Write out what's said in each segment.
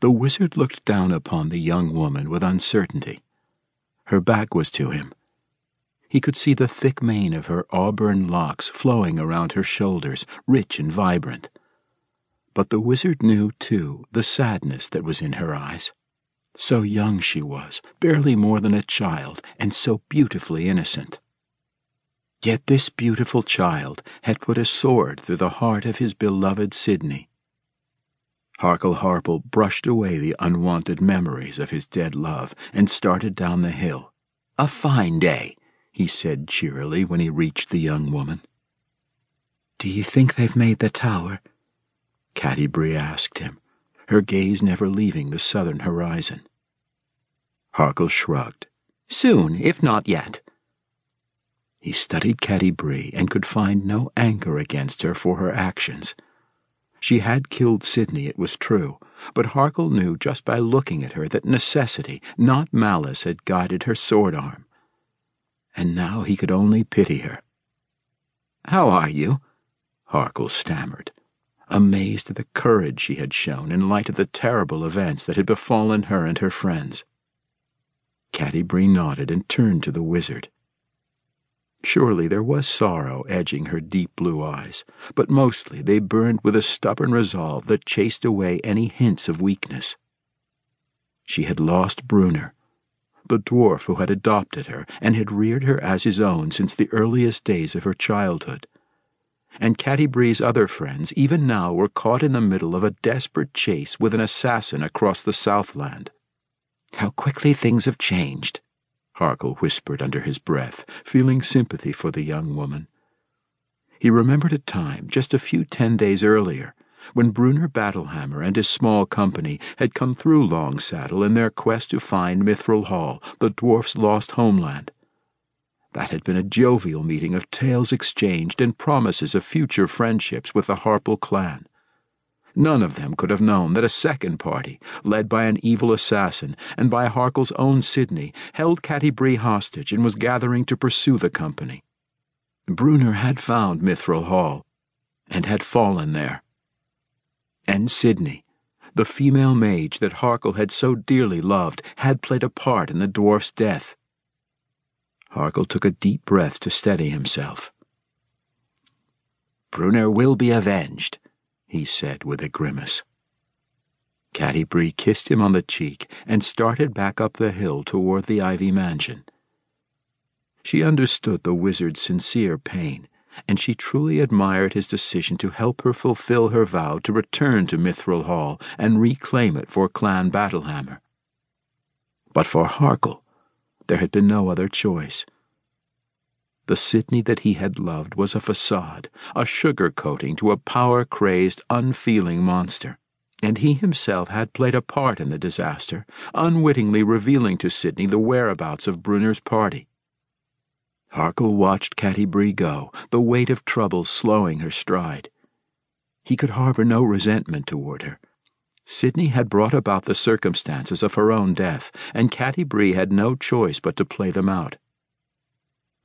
The wizard looked down upon the young woman with uncertainty. Her back was to him. He could see the thick mane of her auburn locks flowing around her shoulders, rich and vibrant. But the wizard knew, too, the sadness that was in her eyes. So young she was, barely more than a child, and so beautifully innocent. Yet this beautiful child had put a sword through the heart of his beloved Sydney. Harkle Harpell brushed away the unwanted memories of his dead love and started down the hill. A fine day, he said cheerily when he reached the young woman. Do you think they've made the tower? Catti-brie asked him, her gaze never leaving the southern horizon. Harkle shrugged. Soon, if not yet. He studied Catti-brie and could find no anger against her for her actions. She had killed Sydney, it was true, but Harkle knew just by looking at her that necessity, not malice, had guided her sword arm. And now he could only pity her. How are you? Harkle stammered amazed at the courage she had shown in light of the terrible events that had befallen her and her friends. Catti-brie nodded and turned to the wizard. Surely there was sorrow edging her deep blue eyes, but mostly they burned with a stubborn resolve that chased away any hints of weakness. She had lost Bruenor, the dwarf who had adopted her and had reared her as his own since the earliest days of her childhood and Catti-brie's other friends even now were caught in the middle of a desperate chase with an assassin across the Southland. How quickly things have changed, Harkle whispered under his breath, feeling sympathy for the young woman. He remembered a time just a few ten days earlier when Bruenor Battlehammer and his small company had come through Longsaddle in their quest to find Mithril Hall, the dwarf's lost homeland. That had been a jovial meeting of tales exchanged and promises of future friendships with the Harpell clan. None of them could have known that a second party, led by an evil assassin and by Harkle's own Sydney, held Catti-brie hostage and was gathering to pursue the company. Bruenor had found Mithril Hall and had fallen there. And Sydney, the female mage that Harkle had so dearly loved, had played a part in the dwarf's death. Harkle took a deep breath to steady himself. Bruenor will be avenged, he said with a grimace. Catti-brie kissed him on the cheek and started back up the hill toward the Ivy Mansion. She understood the wizard's sincere pain, and she truly admired his decision to help her fulfill her vow to return to Mithril Hall and reclaim it for Clan Battlehammer. But for Harkle, there had been no other choice. The Sydney that he had loved was a facade, a sugar coating to a power crazed, unfeeling monster. And he himself had played a part in the disaster, unwittingly revealing to Sydney the whereabouts of Bruenor's party. Harkle watched Catti-brie go, the weight of trouble slowing her stride. He could harbor no resentment toward her Sydney had brought about the circumstances of her own death, and Catti-brie had no choice but to play them out.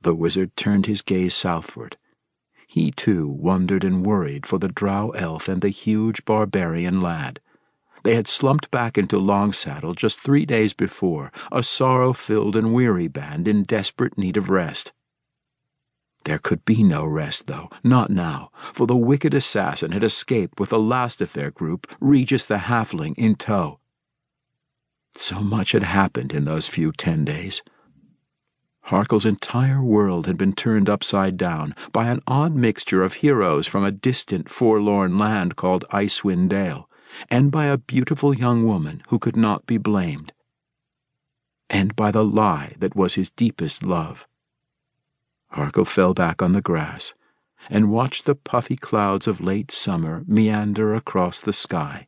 The wizard turned his gaze southward. He too wondered and worried for the drow elf and the huge barbarian lad. They had slumped back into Longsaddle just three days before, a sorrow filled and weary band in desperate need of rest. There could be no rest, though, not now, for the wicked assassin had escaped with the last of their group, Regis the Halfling, in tow. So much had happened in those few ten days. Harkle's entire world had been turned upside down by an odd mixture of heroes from a distant, forlorn land called Icewind Dale, and by a beautiful young woman who could not be blamed, and by the lie that was his deepest love. Harkle fell back on the grass and watched the puffy clouds of late summer meander across the sky.